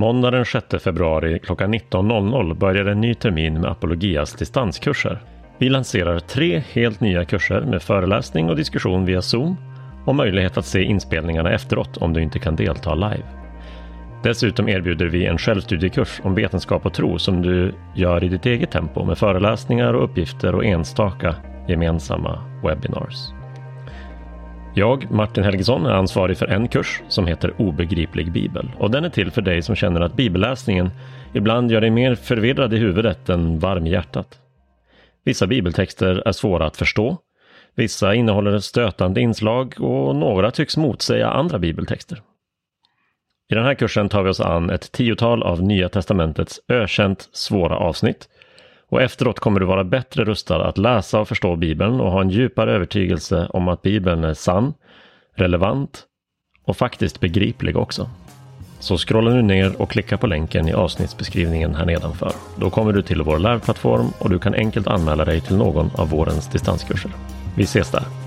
Måndag den 6 februari klockan 19.00 börjar en ny termin med Apologias distanskurser. Vi lanserar tre helt nya kurser med föreläsning och diskussion via Zoom och möjlighet att se inspelningarna efteråt om du inte kan delta live. Dessutom erbjuder vi en självstudiekurs om vetenskap och tro som du gör i ditt eget tempo med föreläsningar och uppgifter och enstaka gemensamma webinars. Jag, Martin Helgesson, är ansvarig för en kurs som heter Obegriplig bibel och den är till för dig som känner att bibelläsningen ibland gör dig mer förvirrad i huvudet än varm i hjärtat. Vissa bibeltexter är svåra att förstå, vissa innehåller stötande inslag och några tycks motsäga andra bibeltexter. I den här kursen tar vi oss an ett tiotal av Nya Testamentets ökänt svåra avsnitt och efteråt kommer du vara bättre rustad att läsa och förstå Bibeln och ha en djupare övertygelse om att Bibeln är sann, relevant och faktiskt begriplig också. Så scrolla nu ner och klicka på länken i avsnittsbeskrivningen här nedanför. Då kommer du till vår lärplattform och du kan enkelt anmäla dig till någon av vårens distanskurser. Vi ses där!